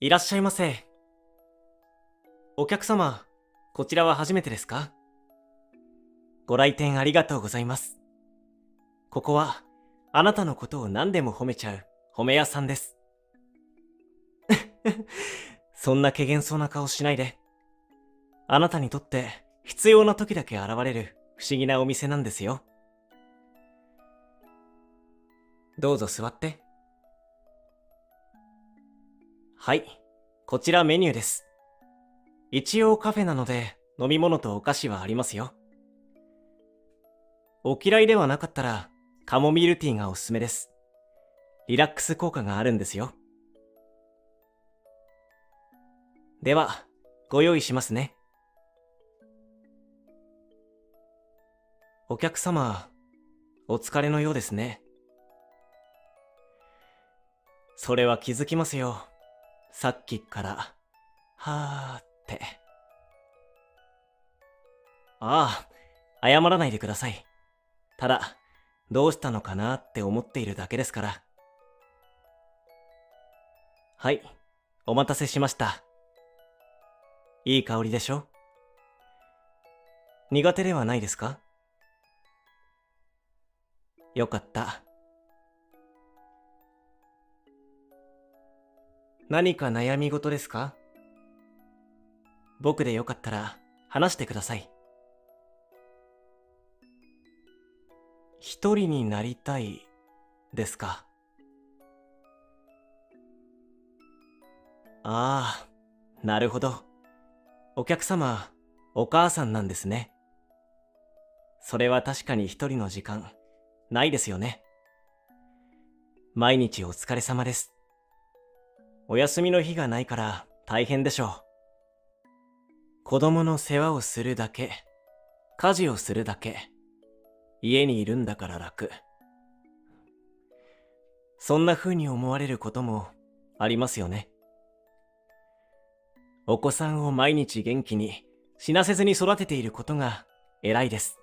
いらっしゃいませ。お客様、こちらは初めてですか？ご来店ありがとうございます。ここは、あなたのことを何でも褒めちゃう、褒め屋さんです。そんな怪げそうな顔しないで。あなたにとって必要な時だけ現れる不思議なお店なんですよ。どうぞ座って。はい、こちらメニューです。一応カフェなので飲み物とお菓子はありますよ。お嫌いではなかったらカモミールティーがおすすめです。リラックス効果があるんですよ。では、ご用意しますね。お客様、お疲れのようですね。それは気づきますよ。さっきから、はーって。ああ、謝らないでください。ただ、どうしたのかなって思っているだけですから。はい、お待たせしました。いい香りでしょ？苦手ではないですか？よかった。何か悩み事ですか？僕でよかったら話してください。一人になりたいですか？ああ、なるほど。お客様、お母さんなんですね。それは確かに一人の時間、ないですよね。毎日お疲れ様です。お休みの日がないから大変でしょう。子供の世話をするだけ、家事をするだけ、家にいるんだから楽。そんな風に思われることもありますよね。お子さんを毎日元気に死なせずに育てていることが偉いです。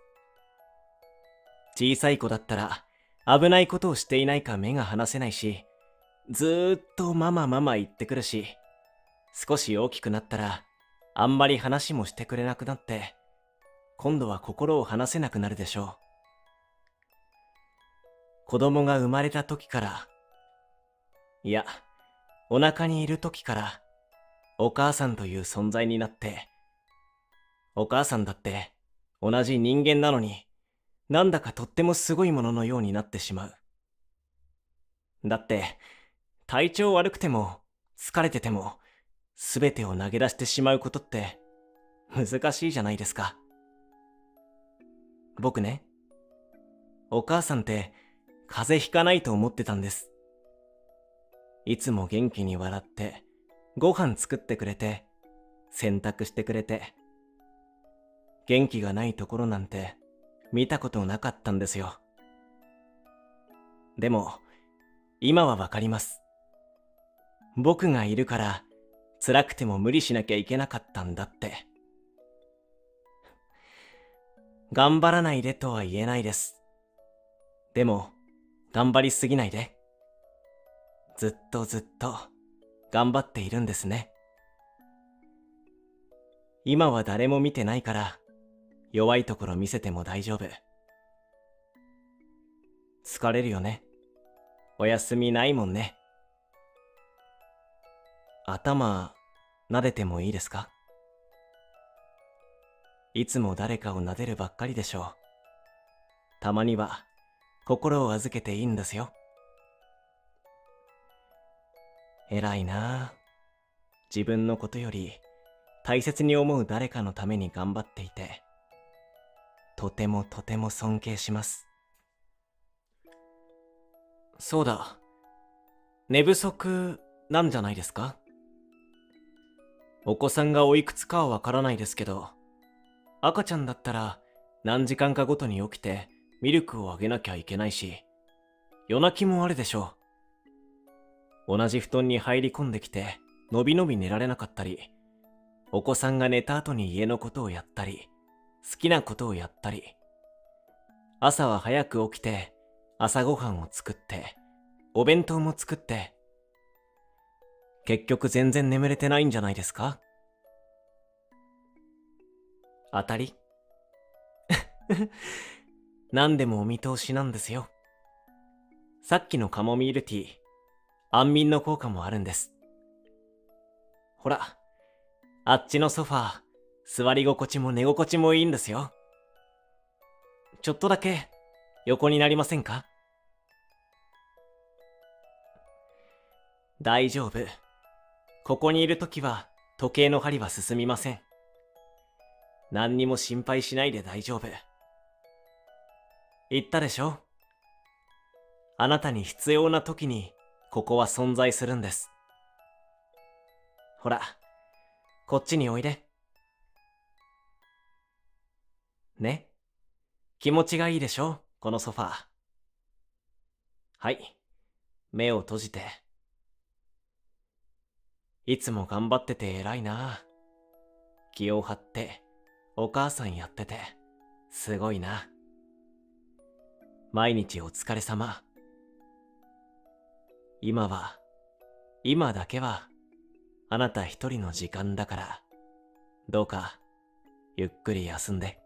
小さい子だったら危ないことをしていないか目が離せないし、ずーっとママママ言ってくるし、少し大きくなったら、あんまり話もしてくれなくなって、今度は心を離せなくなるでしょう。子供が生まれた時から、いや、お腹にいる時から、お母さんという存在になって、お母さんだって同じ人間なのに、なんだかとってもすごいもののようになってしまう。だって、体調悪くても、疲れてても、すべてを投げ出してしまうことって、難しいじゃないですか。僕ね、お母さんって風邪ひかないと思ってたんです。いつも元気に笑って、ご飯作ってくれて、洗濯してくれて、元気がないところなんて見たことなかったんですよ。でも、今はわかります。僕がいるから辛くても無理しなきゃいけなかったんだって。頑張らないでとは言えないです。でも、頑張りすぎないで。ずっとずっと頑張っているんですね。今は誰も見てないから弱いところ見せても大丈夫。疲れるよね。お休みないもんね。頭、撫でてもいいですか？いつも誰かを撫でるばっかりでしょう。たまには、心を預けていいんですよ。偉いなぁ自分のことより、大切に思う誰かのために頑張っていて、とてもとても尊敬します。そうだ。寝不足なんじゃないですか？お子さんがおいくつかはわからないですけど、赤ちゃんだったら何時間かごとに起きてミルクをあげなきゃいけないし、夜泣きもあるでしょう。同じ布団に入り込んできて、のびのび寝られなかったり、お子さんが寝た後に家のことをやったり、好きなことをやったり、朝は早く起きて朝ごはんを作って、お弁当も作って、結局全然眠れてないんじゃないですか？当たり？何でもお見通しなんですよ。さっきのカモミールティー、安眠の効果もあるんです。ほら、あっちのソファー、座り心地も寝心地もいいんですよ。ちょっとだけ横になりませんか？大丈夫。ここにいるときは時計の針は進みません。何にも心配しないで大丈夫。言ったでしょ？あなたに必要な時にここは存在するんです。ほら、こっちにおいで。ね？気持ちがいいでしょ？このソファー。はい。目を閉じて。いつも頑張ってて偉いな。気を張って、お母さんやってて、すごいな。毎日お疲れ様。今は、今だけは、あなた一人の時間だから、どうか、ゆっくり休んで。